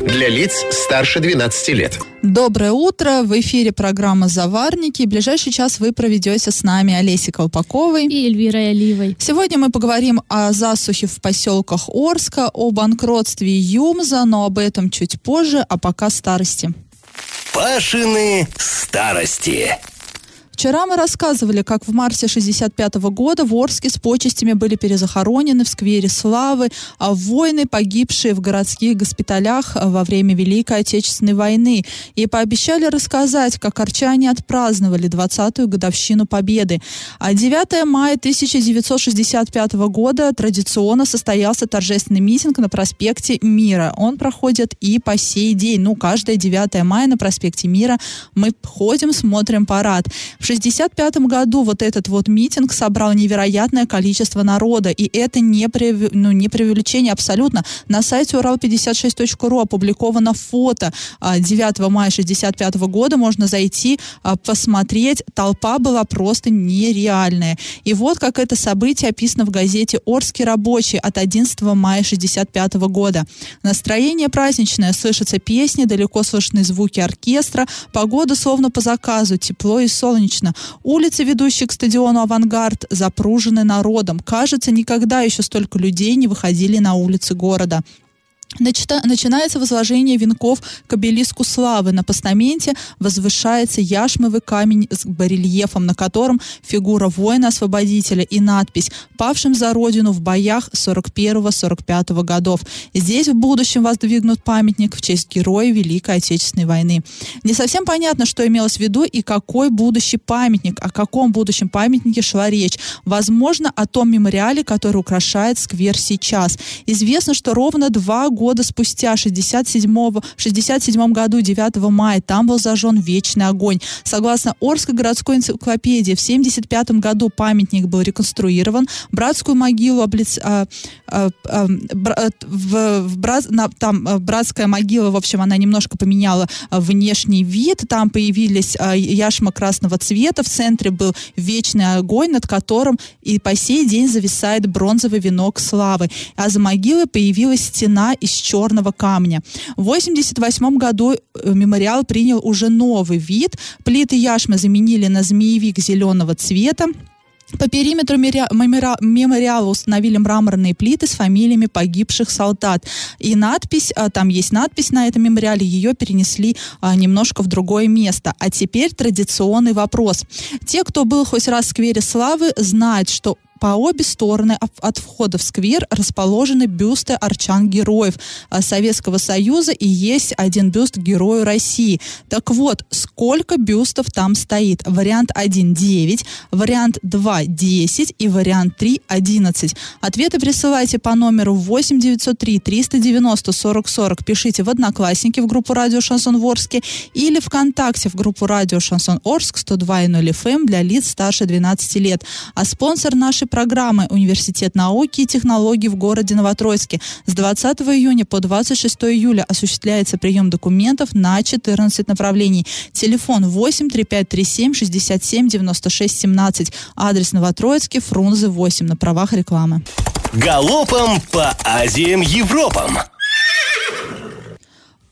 Для лиц старше 12 лет. Доброе утро. В эфире программа «Заварники». Ближайший час вы проведете с нами Олесей Колпаковой и Эльвирой Оливой. Сегодня мы поговорим о засухе в поселках Орска, о банкротстве Юмза, но об этом чуть позже, а пока старости. Пашины старости. Вчера мы рассказывали, как в марте 65 года в Орске с почестями были перезахоронены в сквере Славы а воины, погибшие в городских госпиталях во время Великой Отечественной войны. И пообещали рассказать, как арчане отпраздновали 20-ю годовщину Победы. А 9 мая 1965 года традиционно состоялся торжественный митинг на проспекте Мира. Он проходит и по сей день. Ну, каждое 9 мая на проспекте Мира мы ходим, смотрим парад. В 1965 году вот этот вот митинг собрал невероятное количество народа, и это не, при, ну, не преувеличение абсолютно. На сайте урал56.ру опубликовано фото 9 а, мая 1965 года, можно зайти, а, посмотреть, толпа была просто нереальная. И вот как это событие описано в газете «Орский рабочий» от 11 мая 1965 года. Настроение праздничное, слышатся песни, далеко слышны звуки оркестра, погода словно по заказу, тепло и солнечно Отлично. Улицы, ведущие к стадиону «Авангард», запружены народом. Кажется, никогда еще столько людей не выходили на улицы города. Начинается возложение венков к обелиску славы. На постаменте возвышается яшмовый камень с барельефом, на котором фигура воина-освободителя и надпись «Павшим за родину в боях 41-45 годов». Здесь в будущем воздвигнут памятник в честь героя Великой Отечественной войны. Не совсем понятно, что имелось в виду и какой будущий памятник, о каком будущем памятнике шла речь. Возможно, о том мемориале, который украшает сквер сейчас. Известно, что ровно два года года спустя, 67, 67 году, 9 мая, там был зажжен вечный огонь. Согласно Орской городской энциклопедии, в 75 году памятник был реконструирован, братскую могилу облиц... а, а, а, в, в брат... на, там а, братская могила, в общем, она немножко поменяла а, внешний вид, там появились а, яшма красного цвета, в центре был вечный огонь, над которым и по сей день зависает бронзовый венок славы. А за могилой появилась стена из из черного камня. В 1988 году э, мемориал принял уже новый вид. Плиты яшмы заменили на змеевик зеленого цвета. По периметру мемориала установили мраморные плиты с фамилиями погибших солдат. И надпись, а, там есть надпись на этом мемориале, ее перенесли а, немножко в другое место. А теперь традиционный вопрос. Те, кто был хоть раз в сквере славы, знают, что по обе стороны от входа в сквер расположены бюсты арчан-героев а, Советского Союза и есть один бюст герою России. Так вот, сколько бюстов там стоит? Вариант 1 – 9, вариант 2 – 10 и вариант 3 – 11. Ответы присылайте по номеру 8 903 390 40 40. Пишите в Одноклассники в группу Радио Шансон Ворске или ВКонтакте в группу Радио Шансон Орск 102.0 FM эм для лиц старше 12 лет. А спонсор нашей программы Университет науки и технологий в городе Новотроицке. С 20 июня по 26 июля осуществляется прием документов на 14 направлений. Телефон 8 3537 67 96 17. Адрес Новотроицкий, Фрунзе 8 на правах рекламы. Галопом по Азиям Европам!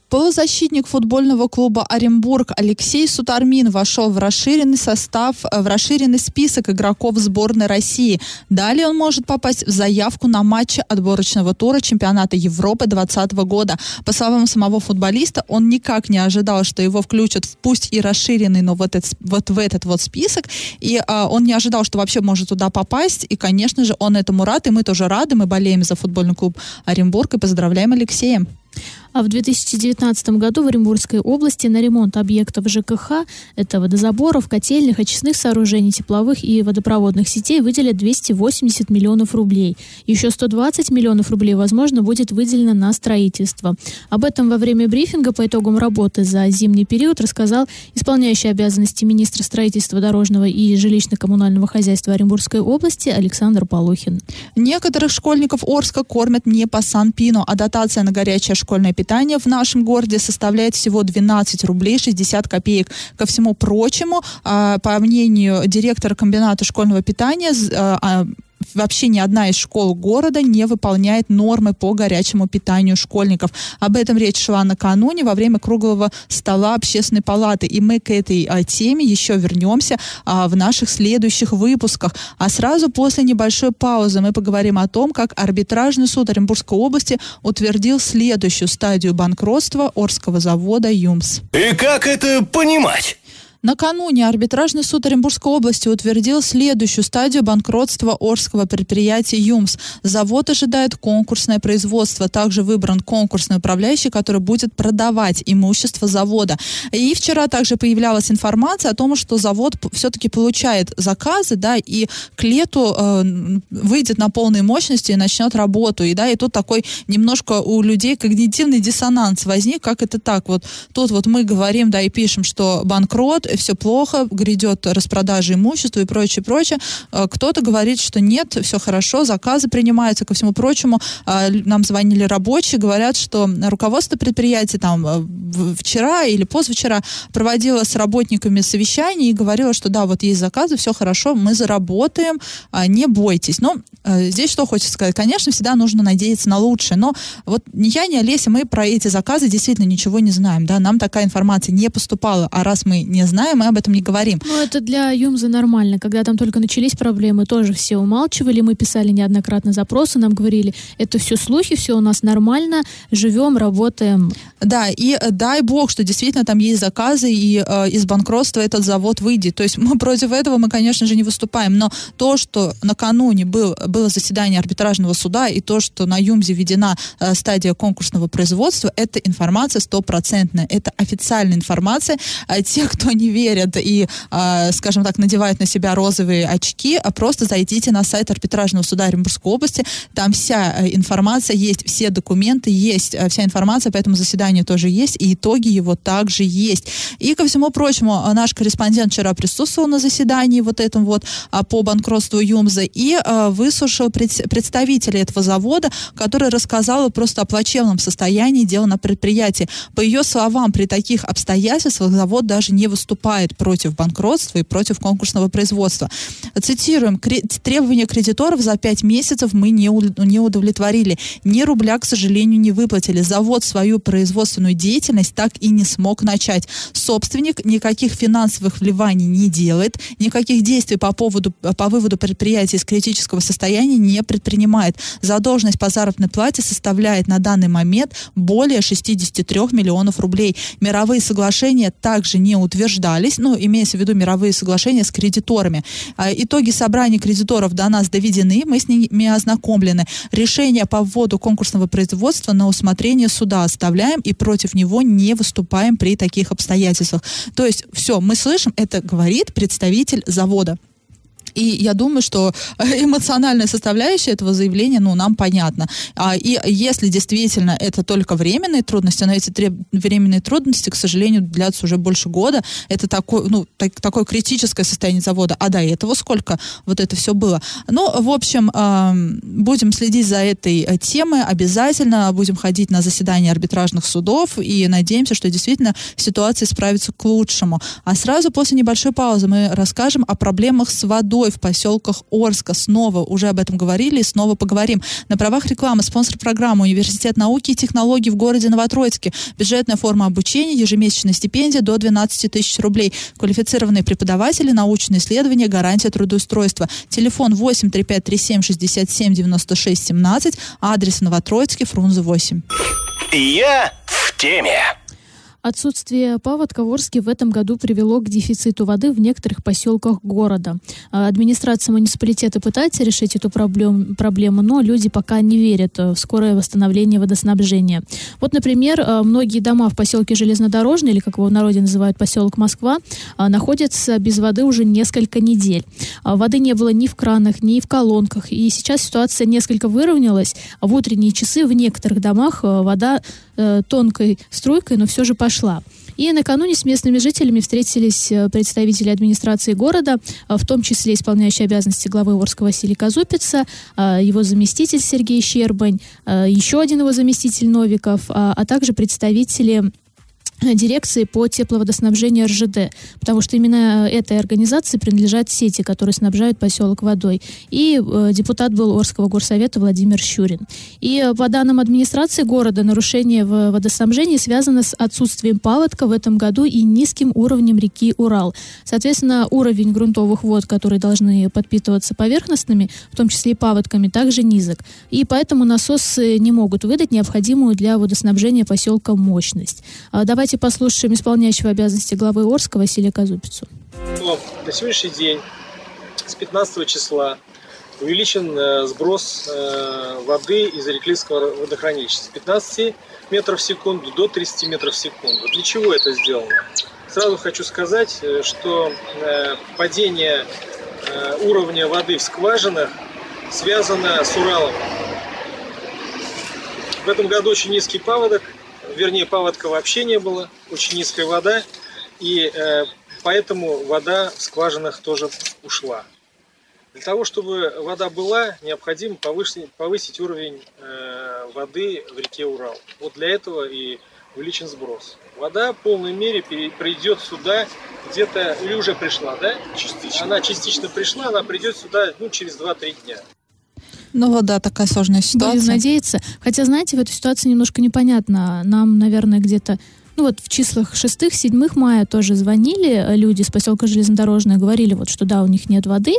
Полузащитник футбольного клуба Оренбург Алексей Сутармин вошел в расширенный состав, в расширенный список игроков сборной России. Далее он может попасть в заявку на матчи отборочного тура чемпионата Европы 2020 года. По словам самого футболиста, он никак не ожидал, что его включат в пусть и расширенный, но вот, этот, вот в этот вот список. И а, он не ожидал, что вообще может туда попасть. И, конечно же, он этому рад, и мы тоже рады. Мы болеем за футбольный клуб Оренбург и поздравляем Алексея. А в 2019 году в Оренбургской области на ремонт объектов ЖКХ, это водозаборов, котельных, очистных сооружений, тепловых и водопроводных сетей, выделят 280 миллионов рублей. Еще 120 миллионов рублей, возможно, будет выделено на строительство. Об этом во время брифинга по итогам работы за зимний период рассказал исполняющий обязанности министра строительства дорожного и жилищно-коммунального хозяйства Оренбургской области Александр Полухин. Некоторых школьников Орска кормят не по Санпину, а дотация на горячее школьное питание в нашем городе составляет всего 12 рублей 60 копеек. Ко всему прочему, а, по мнению директора комбината школьного питания, а, а, вообще ни одна из школ города не выполняет нормы по горячему питанию школьников. Об этом речь шла накануне во время круглого стола общественной палаты. И мы к этой а, теме еще вернемся а, в наших следующих выпусках. А сразу после небольшой паузы мы поговорим о том, как арбитражный суд Оренбургской области утвердил следующую стадию банкротства Орского завода ЮМС. И как это понимать? Накануне арбитражный суд Оренбургской области утвердил следующую стадию банкротства Орского предприятия ЮМС. Завод ожидает конкурсное производство. Также выбран конкурсный управляющий, который будет продавать имущество завода. И вчера также появлялась информация о том, что завод все-таки получает заказы, да, и к лету э, выйдет на полной мощности и начнет работу. И да, и тут такой немножко у людей когнитивный диссонанс возник, как это так. Вот тут вот мы говорим, да, и пишем, что банкрот, все плохо, грядет распродажа имущества и прочее, прочее. Э, кто-то говорит, что нет, все хорошо, заказы принимаются, ко всему прочему. Э, нам звонили рабочие, говорят, что руководство предприятия там э, вчера или позавчера проводило с работниками совещание и говорило, что да, вот есть заказы, все хорошо, мы заработаем, не бойтесь. Но здесь что хочется сказать? Конечно, всегда нужно надеяться на лучшее, но вот ни я, ни Олеся, мы про эти заказы действительно ничего не знаем, да, нам такая информация не поступала, а раз мы не знаем, знаем, мы об этом не говорим. Ну, это для Юмза нормально. Когда там только начались проблемы, тоже все умалчивали. Мы писали неоднократно запросы, нам говорили, это все слухи, все у нас нормально, живем, работаем. Да, и э, дай бог, что действительно там есть заказы, и э, из банкротства этот завод выйдет. То есть мы против этого, мы, конечно же, не выступаем. Но то, что накануне был, было заседание арбитражного суда, и то, что на ЮМЗе введена э, стадия конкурсного производства, это информация стопроцентная. Это официальная информация. А те, кто не верят и, э, скажем так, надевают на себя розовые очки, а просто зайдите на сайт арбитражного суда Оренбургской области, там вся э, информация есть, все документы есть, э, вся информация по этому заседанию тоже есть, и итоги его также есть. И, ко всему прочему, э, наш корреспондент вчера присутствовал на заседании вот этом вот а, по банкротству ЮМЗа и выслушал представителя этого завода, который рассказал просто о плачевном состоянии дела на предприятии. По ее словам, при таких обстоятельствах завод даже не выступал выступает против банкротства и против конкурсного производства. Цитируем, требования кредиторов за пять месяцев мы не, не удовлетворили. Ни рубля, к сожалению, не выплатили. Завод свою производственную деятельность так и не смог начать. Собственник никаких финансовых вливаний не делает, никаких действий по, поводу, по выводу предприятия из критического состояния не предпринимает. Задолженность по заработной плате составляет на данный момент более 63 миллионов рублей. Мировые соглашения также не утверждают обсуждались, ну, имеется в виду мировые соглашения с кредиторами. А, итоги собрания кредиторов до нас доведены, мы с ними ознакомлены. Решение по вводу конкурсного производства на усмотрение суда оставляем и против него не выступаем при таких обстоятельствах. То есть все, мы слышим, это говорит представитель завода. И я думаю, что эмоциональная составляющая этого заявления, ну, нам понятна. А, и если действительно это только временные трудности, но эти треб... временные трудности, к сожалению, длятся уже больше года, это такое, ну, так, такое критическое состояние завода. А до этого сколько вот это все было? Ну, в общем, э, будем следить за этой э, темой обязательно, будем ходить на заседания арбитражных судов и надеемся, что действительно ситуация справится к лучшему. А сразу после небольшой паузы мы расскажем о проблемах с водой водой в поселках Орска. Снова уже об этом говорили и снова поговорим. На правах рекламы спонсор программы Университет науки и технологий в городе Новотроицке. Бюджетная форма обучения, ежемесячная стипендия до 12 тысяч рублей. Квалифицированные преподаватели, научные исследования, гарантия трудоустройства. Телефон 8 3537 67 96 17. Адрес Новотроицкий, Фрунзе 8. Я в теме. Отсутствие паводка в Орске в этом году привело к дефициту воды в некоторых поселках города. А, администрация муниципалитета пытается решить эту проблем, проблему, но люди пока не верят в скорое восстановление водоснабжения. Вот, например, а, многие дома в поселке Железнодорожный, или как его в народе называют поселок Москва, а, находятся без воды уже несколько недель. Воды не было ни в кранах, ни в колонках. И сейчас ситуация несколько выровнялась. В утренние часы в некоторых домах вода э, тонкой струйкой, но все же пошла. И накануне с местными жителями встретились э, представители администрации города, э, в том числе исполняющий обязанности главы Орска Василий Казупица, э, его заместитель Сергей Щербань, еще один его заместитель Новиков, а также представители дирекции по тепловодоснабжению РЖД, потому что именно этой организации принадлежат сети, которые снабжают поселок водой. И э, депутат был Орского горсовета Владимир Щурин. И э, по данным администрации города, нарушение в водоснабжении связано с отсутствием паводка в этом году и низким уровнем реки Урал. Соответственно, уровень грунтовых вод, которые должны подпитываться поверхностными, в том числе и паводками, также низок. И поэтому насосы не могут выдать необходимую для водоснабжения поселка мощность. А давайте Давайте послушаем исполняющего обязанности главы Орска Василия Казупицу. На сегодняшний день с 15 числа увеличен э, сброс э, воды из Реклинского водохранилища с 15 метров в секунду до 30 метров в секунду. Для чего это сделано? Сразу хочу сказать, э, что падение уровня воды в скважинах связано с Уралом. В этом году очень низкий паводок, вернее, паводка вообще не было, очень низкая вода, и э, поэтому вода в скважинах тоже ушла. Для того, чтобы вода была, необходимо повысить, повысить уровень э, воды в реке Урал. Вот для этого и увеличен сброс. Вода в полной мере придет сюда где-то, или уже пришла, да? Частично. Она частично пришла, она придет сюда ну, через 2-3 дня. Ну вот, да, такая сложная ситуация. Будем надеяться. Хотя, знаете, в этой ситуации немножко непонятно. Нам, наверное, где-то ну вот в числах 6-7 мая тоже звонили люди с поселка Железнодорожная, говорили вот, что да, у них нет воды,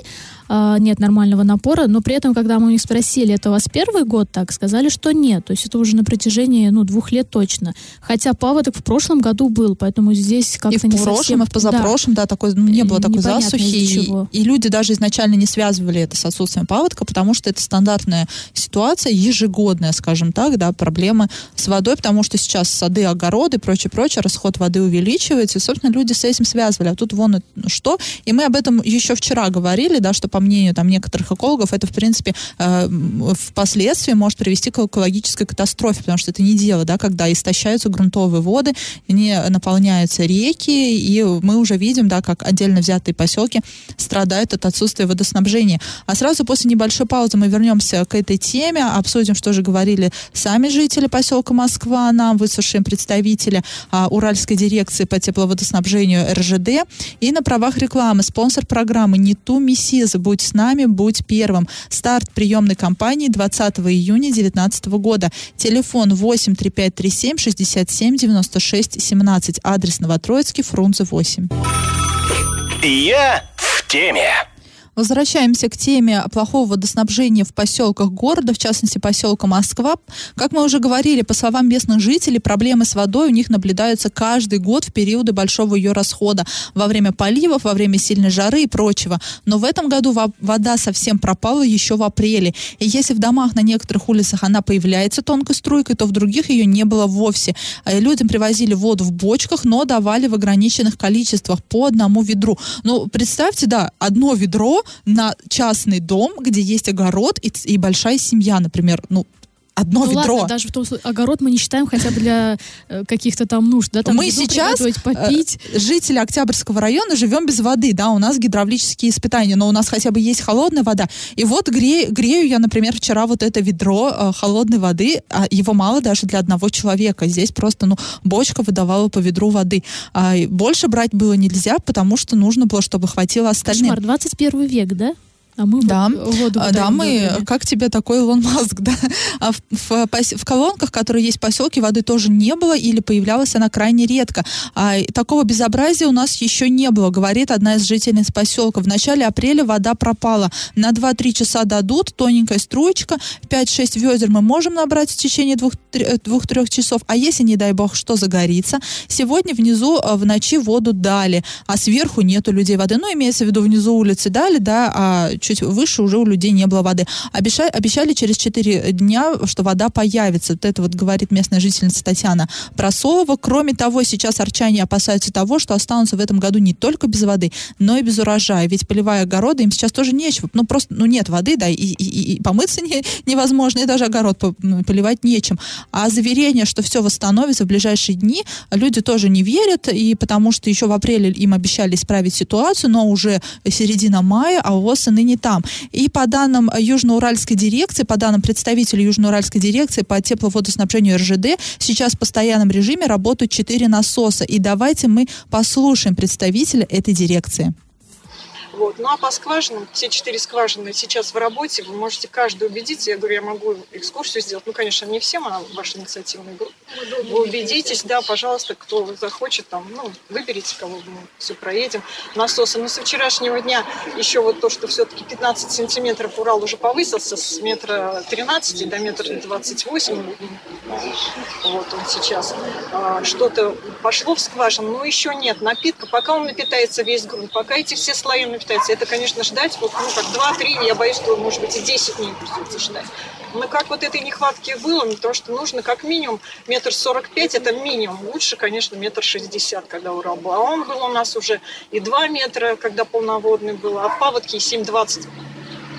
а, нет нормального напора, но при этом, когда мы у них спросили, это у вас первый год так, сказали, что нет, то есть это уже на протяжении, ну, двух лет точно. Хотя паводок в прошлом году был, поэтому здесь как-то не И в прошлом, совсем... и в позапрошлом, да, да такой, ну, не было э, такой засухи, и, и люди даже изначально не связывали это с отсутствием паводка, потому что это стандартная ситуация, ежегодная, скажем так, да, проблемы с водой, потому что сейчас сады, огороды, прочее, прочее, расход воды увеличивается, и, собственно, люди с этим связывали. А тут вон что. И мы об этом еще вчера говорили, да, что по мнению там некоторых экологов, это, в принципе, э, впоследствии может привести к экологической катастрофе, потому что это не дело, да, когда истощаются грунтовые воды, не наполняются реки, и мы уже видим, да, как отдельно взятые поселки страдают от отсутствия водоснабжения. А сразу после небольшой паузы мы вернемся к этой теме, обсудим, что же говорили сами жители поселка Москва, нам выслушаем представителя а, Уральской дирекции по тепловодоснабжению РЖД и на правах рекламы спонсор программы «Не ту Мессиза» будь с нами, будь первым. Старт приемной кампании 20 июня 2019 года. Телефон 8 3537 67 96 17. Адрес Новотроицкий, Фрунзе 8. Я в теме. Возвращаемся к теме плохого водоснабжения в поселках города, в частности поселка Москва. Как мы уже говорили, по словам местных жителей, проблемы с водой у них наблюдаются каждый год в периоды большого ее расхода, во время поливов, во время сильной жары и прочего. Но в этом году вода совсем пропала еще в апреле. И если в домах на некоторых улицах она появляется тонкой струйкой, то в других ее не было вовсе. А людям привозили воду в бочках, но давали в ограниченных количествах по одному ведру. Ну, представьте, да, одно ведро на частный дом, где есть огород и, и большая семья, например, ну, одно ну, ведро. Ладно, даже в том случае, огород мы не считаем хотя бы для э, каких-то там нужд, да, там мы сейчас попить. Э, жители Октябрьского района живем без воды, да, у нас гидравлические испытания, но у нас хотя бы есть холодная вода. И вот грею, грею я, например, вчера вот это ведро э, холодной воды, а его мало даже для одного человека. Здесь просто, ну, бочка выдавала по ведру воды. А больше брать было нельзя, потому что нужно было, чтобы хватило остальным. Кошмар, 21 век, да? А мы Да, воду А, да, выдаем мы, как тебе такой Илон Маск, да? А в, в в колонках, которые есть в поселке, воды тоже не было или появлялась она крайне редко. А такого безобразия у нас еще не было, говорит одна из жительниц поселка. В начале апреля вода пропала. На 2-3 часа дадут, тоненькая струечка, 5-6 ведер мы можем набрать в течение 2-3 часов. А если, не дай бог, что загорится, сегодня внизу э, в ночи воду дали, а сверху нету людей воды. Ну, имеется в виду, внизу улицы дали, да, а чуть выше уже у людей не было воды. Обещали, обещали через 4 дня, что вода появится. Вот это вот говорит местная жительница Татьяна Просолова. Кроме того, сейчас арчане опасаются того, что останутся в этом году не только без воды, но и без урожая. Ведь поливая огороды, им сейчас тоже нечего. Ну, просто, ну, нет воды, да, и, и- и помыться не- невозможно, и даже огород м, поливать нечем. А заверение, что все восстановится в ближайшие дни, люди тоже не верят, и потому что еще в апреле им обещали исправить ситуацию, но уже середина мая, а ОВОЗ и ныне там. И по данным Южноуральской дирекции, по данным представителей Южноуральской дирекции по тепловодоснабжению РЖД, сейчас в постоянном режиме работают 4 насоса. И давайте мы послушаем представителя этой дирекции. Вот. Ну а по скважинам, все четыре скважины сейчас в работе, вы можете каждый убедиться. Я говорю, я могу экскурсию сделать. Ну, конечно, не всем, а ваша инициативная группа. Вы убедитесь, да, пожалуйста, кто захочет, там, ну, выберите, кого мы все проедем. Насосы. Но со вчерашнего дня еще вот то, что все-таки 15 сантиметров Урал уже повысился с метра 13 до метра 28. Вот он сейчас. А, Что-то пошло в скважину, но еще нет напитка. Пока он напитается весь грунт, пока эти все слои напитаются, это, конечно, ждать, вот, ну, как 2-3, я боюсь, что, может быть, и 10 дней придется ждать. Но как вот этой нехватки было, потому что нужно как минимум метр сорок пять, это минимум. Лучше, конечно, метр шестьдесят, когда Урал был. А он был у нас уже и 2 метра, когда полноводный был, а в и 7,20.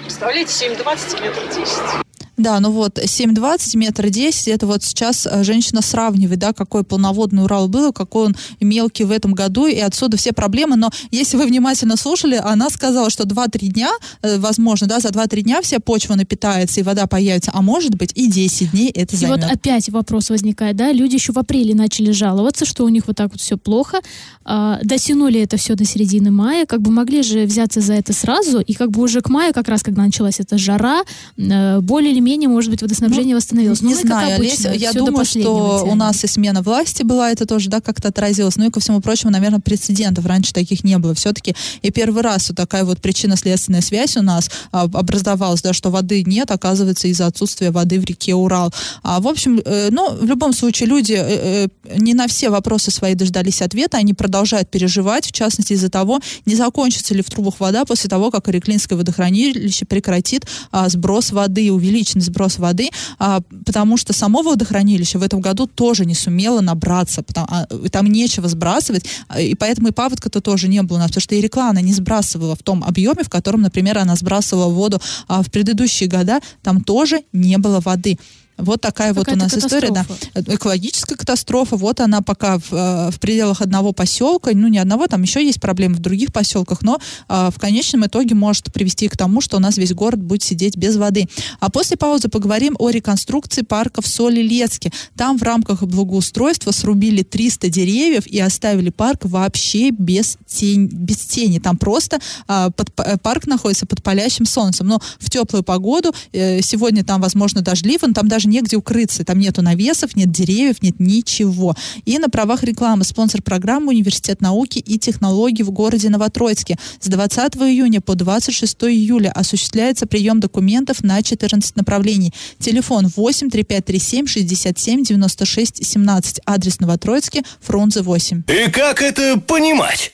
Представляете, 7,20 и метр 10. Да, ну вот 7,20, метр 10, это вот сейчас э, женщина сравнивает, да, какой полноводный Урал был, какой он мелкий в этом году, и отсюда все проблемы. Но если вы внимательно слушали, она сказала, что 2-3 дня, э, возможно, да, за 2-3 дня вся почва напитается и вода появится, а может быть и 10 дней это И займет. вот опять вопрос возникает, да, люди еще в апреле начали жаловаться, что у них вот так вот все плохо, А, дотянули это все до середины мая, как бы могли же взяться за это сразу, и как бы уже к маю, как раз когда началась эта жара, э, более или менее, может быть, водоснабжение восстановилось. Но Не мы, как знаю, обычно, Олеся, я думаю, что у тянем. нас и смена власти была, это тоже, да, как-то отразилось. Ну и ко всему прочему, наверное, прецедентов раньше таких не было. Все-таки и первый раз вот такая вот причинно-следственная связь у нас а, образовалась, да, что воды нет, оказывается, из-за отсутствия воды в реке Урал. А, в общем, э, ну, в любом случае, люди э, э, не на все вопросы свои дождались ответа, они продолжают переживать, в частности, из-за того, не закончится ли в трубах вода после того, как Иреклинское водохранилище прекратит а, сброс воды, увеличенный сброс воды, а, потому что само водохранилище в этом году тоже не сумело набраться, потому, а, там нечего сбрасывать, а, и поэтому и паводка-то тоже не было у нас, потому что Ирекла она не сбрасывала в том объеме, в котором, например, она сбрасывала воду а, в предыдущие года, там тоже не было воды. Вот такая вот у нас история, да. катастрофа. Экологическая катастрофа, вот она пока в, э, в пределах одного поселка, ну не одного, там еще есть проблемы в других поселках, но э, в конечном итоге может привести к тому, что у нас весь город будет сидеть без воды. А после паузы поговорим о реконструкции парка в Соли-Лецке. Там в рамках благоустройства срубили 300 деревьев и оставили парк вообще без, тень, без тени. Там просто а, под- парк находится под палящим солнцем. Но в теплую погоду, э, сегодня там, возможно, дождливо, но там даже негде укрыться. Там нету навесов, нет деревьев, нет ничего. И на правах рекламы спонсор программы Университет науки и технологий в городе Новотроицке. С 20 июня по 26 июля осуществляется прием документов на 14 направлений. Телефон 8 3537 67 96 17. Адрес Новотроицкий, Фрунзе 8. И как это понимать?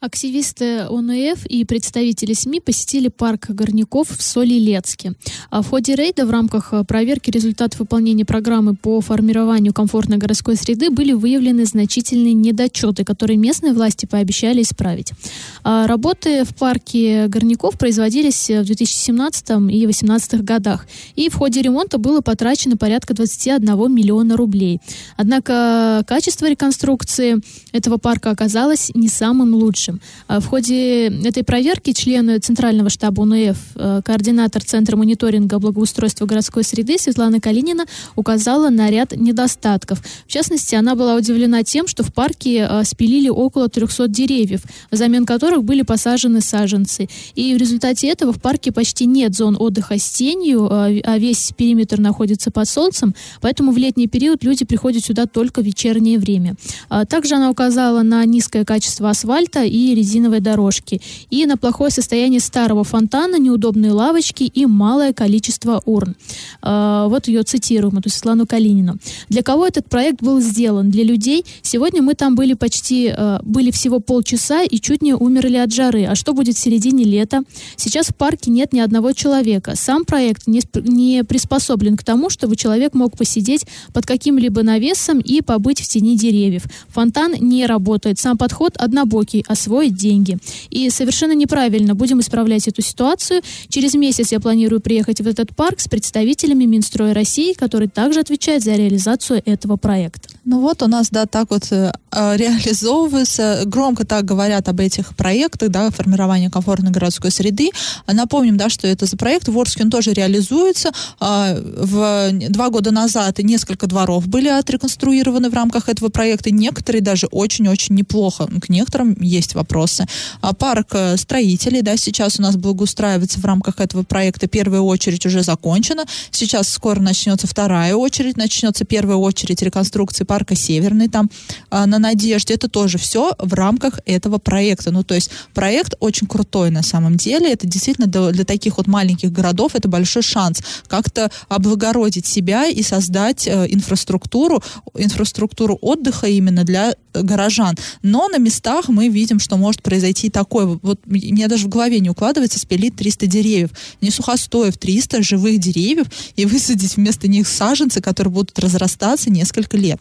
Активисты ОНФ и представители СМИ посетили парк горняков в Солилецке. А в ходе рейда в рамках э, проверки результатов выполнения программы по формированию комфортной городской среды были выявлены значительные недочеты, которые местные власти пообещали исправить. А Работы в парке горняков производились в 2017 и 2018 годах. И в ходе ремонта было потрачено порядка 21 миллиона рублей. Однако качество реконструкции этого парка оказалось не самым лучшим. Продолжим. А, в ходе этой проверки члены Центрального штаба УНФ, э, координатор Центра мониторинга благоустройства городской среды Светлана Калинина указала на ряд недостатков. В частности, она была удивлена тем, что в парке э, спилили около 300 деревьев, взамен которых были посажены саженцы. И в результате этого в парке почти нет зон отдыха с тенью, э, а весь периметр находится под солнцем, поэтому в летний период люди приходят сюда только в вечернее время. Также она указала на низкое качество асфальта и резиновой дорожки, и на плохое состояние старого фонтана, неудобные лавочки и малое количество урн. А, вот ее цитируем, эту Светлану Калинину. Для кого этот проект был сделан? Для людей. Сегодня мы там были почти, э, были всего полчаса и чуть не умерли от жары. А что будет в середине лета? Сейчас в парке нет ни одного человека. Сам проект не, не приспособлен к тому, чтобы человек мог посидеть под каким-либо навесом и побыть в тени деревьев. Фонтан не работает. Сам подход однобокий, освоить деньги. И совершенно неправильно. Будем исправлять эту ситуацию. Через месяц я планирую приехать в этот парк с представителями Минстроя России, который также отвечает за реализацию этого проекта. Ну вот у нас, да, так вот э, а, реализовывается, громко так говорят об этих проектах, да, формирования комфортной городской среды. Напомним, да, что это за проект в Орске, он тоже реализуется. А, в, два года назад несколько дворов были отреконструированы в рамках этого проекта, некоторые даже очень-очень неплохо, к некоторым есть вопросы. А парк э, строителей, да, сейчас у нас благоустраивается в рамках этого проекта, первая очередь уже закончена, сейчас скоро начнется вторая очередь, начнется первая очередь реконструкции парка Северный, там а, на Надежде, это тоже все в рамках этого проекта. Ну, то есть проект очень крутой на самом деле. Это действительно для, таких вот маленьких городов это большой шанс как-то облагородить себя и создать э, инфраструктуру, инфраструктуру отдыха именно для горожан. Но на местах мы видим, что может произойти такое. Вот мне даже в голове не укладывается спилить 300 деревьев. Не сухостоев, 300 живых деревьев и высадить вместо них саженцы, которые будут разрастаться несколько лет.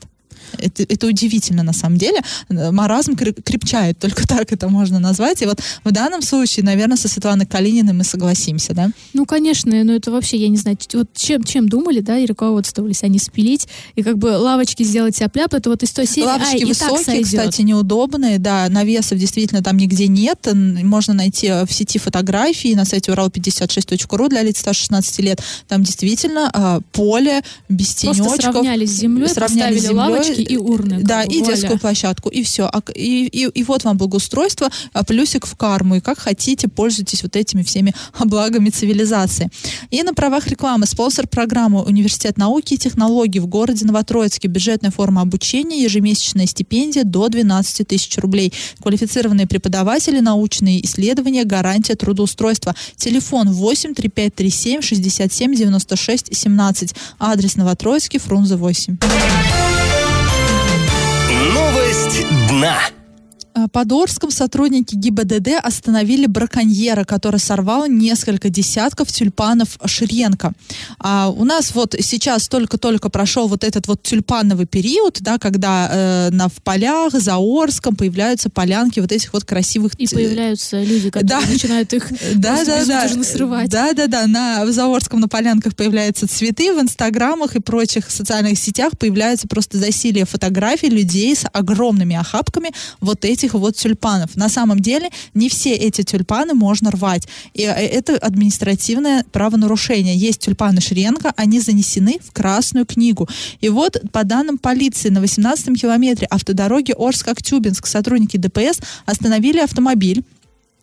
Это, это удивительно на самом деле. Маразм крепчает, только так это можно назвать. И вот в данном случае, наверное, со Светланой Калининой мы согласимся, да? Ну, конечно, но это вообще, я не знаю, вот чем, чем думали, да, и руководствовались они спилить, и как бы лавочки сделать тяп-ляп, это вот из той серии, Лавочки а, высокие, кстати, неудобные, да, навесов действительно там нигде нет, можно найти в сети фотографии на сайте урал56.ру для лиц старше 16 лет, там действительно а, поле без тенечков. Просто сравняли с землей, сравняли с землей, лавочки и урны. Да, и вуаля. детскую площадку, и все. А, и, и, и вот вам благоустройство, а плюсик в карму. И как хотите, пользуйтесь вот этими всеми благами цивилизации. И на правах рекламы спонсор программы Университет науки и технологий в городе Новотроицке. Бюджетная форма обучения, ежемесячная стипендия до 12 тысяч рублей. Квалифицированные преподаватели, научные исследования, гарантия трудоустройства. Телефон 8 3537 67 96 17. Адрес Новотроицкий, Фрунзе 8. Новость дна. А, под Орском сотрудники ГИБДД остановили браконьера, который сорвал несколько десятков тюльпанов Шренко. А у нас вот сейчас только-только прошел вот этот вот тюльпановый период, да, когда э, на, в полях за Орском появляются полянки вот этих вот красивых... И появляются люди, которые да. начинают их да, да, да. срывать. Да, да, да. На, в Заорском на полянках появляются цветы, в инстаграмах и прочих социальных сетях появляются просто засилие фотографий людей с огромными охапками вот этих этих вот тюльпанов. На самом деле не все эти тюльпаны можно рвать. И э, это административное правонарушение. Есть тюльпаны Шренко, они занесены в Красную книгу. И вот по данным полиции на 18-м километре автодороги Орск-Актюбинск сотрудники ДПС остановили автомобиль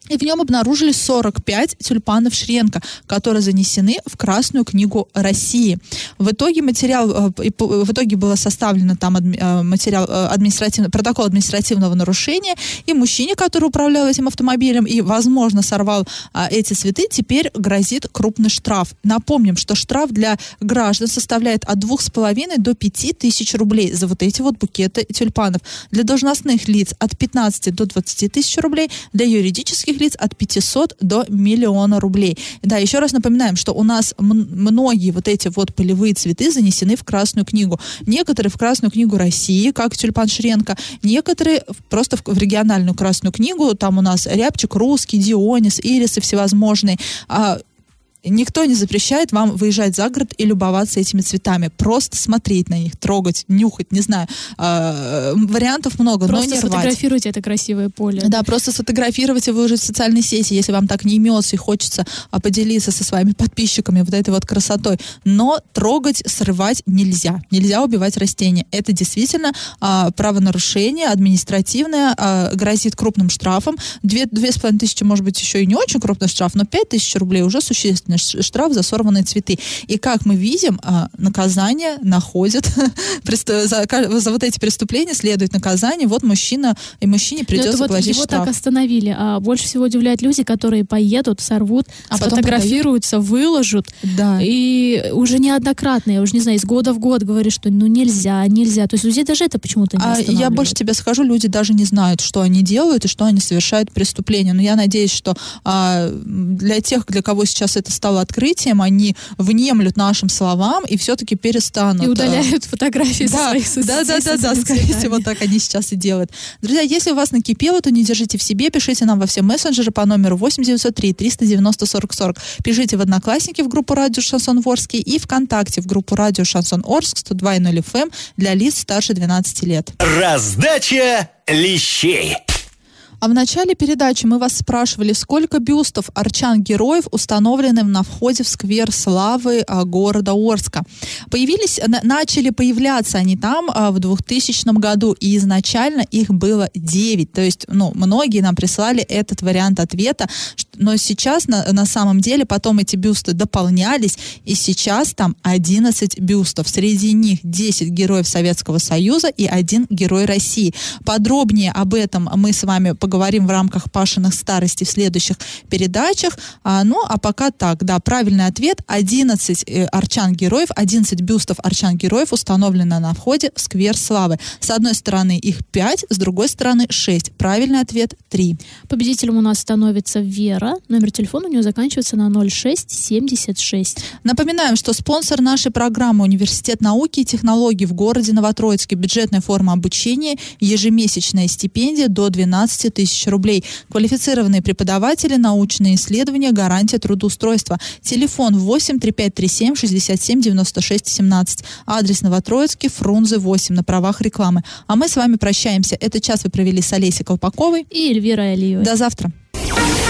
и в нем обнаружили 45 тюльпанов Шренко, которые занесены в Красную книгу России. В итоге материал, э, в итоге было составлено там э, материал э, административный, протокол административного нарушения, и мужчине, который управлял этим автомобилем и, возможно, сорвал а, эти цветы, теперь грозит крупный штраф. Напомним, что штраф для граждан составляет от 2,5 до 5 тысяч рублей за вот эти вот букеты тюльпанов. Для должностных лиц от 15 до 20 тысяч рублей, для юридических физических лиц от 500 до миллиона рублей. Да, еще раз напоминаем, что у нас многие вот эти вот полевые цветы занесены в Красную книгу. Некоторые в Красную книгу России, как тюльпан Шренко, некоторые просто в, в региональную Красную книгу, там у нас рябчик русский, дионис, ирисы всевозможные. А Никто не запрещает вам выезжать за город и любоваться этими цветами. Просто смотреть на них, трогать, нюхать, не знаю. Э, вариантов много, Просто но не рвать. сфотографируйте это красивое поле. Да, просто сфотографировать и выложить в социальные сети, если вам так не имется и хочется а, поделиться со своими подписчиками вот этой вот красотой. Но трогать, срывать нельзя. Нельзя убивать растения. Это действительно а, правонарушение административное, а, грозит крупным штрафом. Две, две с половиной тысячи, может быть, еще и не очень крупный штраф, но пять тысяч рублей уже существенный ш- штраф за сорванные цветы. И как мы видим, а, наказание находит престо- за, за вот эти преступления следует наказание. Вот мужчина и мужчине Но придется вот платить его штраф. так остановили. А больше всего удивляют люди, которые поедут, сорвут, А потом сфотографируются, выложат. Да. И уже неоднократно, я уже не знаю, из года в год говорю, что ну нельзя, нельзя. То есть людей даже это почему-то не А я больше тебе скажу, люди даже не знают, что они делают и что они совершают преступления. Но я надеюсь, что а, для тех, для кого сейчас это стало открытием, они внемлют нашим словам и все-таки перестанут. И а, удаляют фотографии да, своих соцсетей. да, да, да, да, скорее всего, так они сейчас и делают. Друзья, если у вас накипело, то не держите в себе, пишите нам во все мессенджеры по номеру 8903 390 40 40. Пишите в Одноклассники в группу Радио Шансон Орский и ВКонтакте в группу Радио Шансон Орск 102.0 FM эм для лиц старше 12 лет. Раздача лещей. А в начале передачи мы вас спрашивали, сколько бюстов арчан-героев установлены на входе в сквер славы а, города Орска. Появились, на- начали появляться они там а, в 2000 году, и изначально их было 9. То есть, ну, многие нам прислали этот вариант ответа, но сейчас на, на самом деле потом эти бюсты дополнялись, и сейчас там 11 бюстов. Среди них 10 героев Советского Союза и один герой России. Подробнее об этом мы с вами поговорим в рамках Пашиных старостей в следующих передачах. А, ну, а пока так, да, правильный ответ. 11 э, арчан-героев, 11 бюстов арчан-героев установлено на входе в Сквер Славы. С одной стороны их 5, с другой стороны 6. Правильный ответ 3. Победителем у нас становится Вера. Номер телефона у нее заканчивается на 0676. Напоминаем, что спонсор нашей программы Университет науки и технологий в городе Новотроицке. Бюджетная форма обучения, ежемесячная стипендия до 12 тысяч рублей. Квалифицированные преподаватели, научные исследования, гарантия трудоустройства. Телефон 8 3537 67 96 17. Адрес Новотроицкий, Фрунзе 8 на правах рекламы. А мы с вами прощаемся. Этот час вы провели с Олесей Колпаковой. И Эльвира Алиева. До завтра.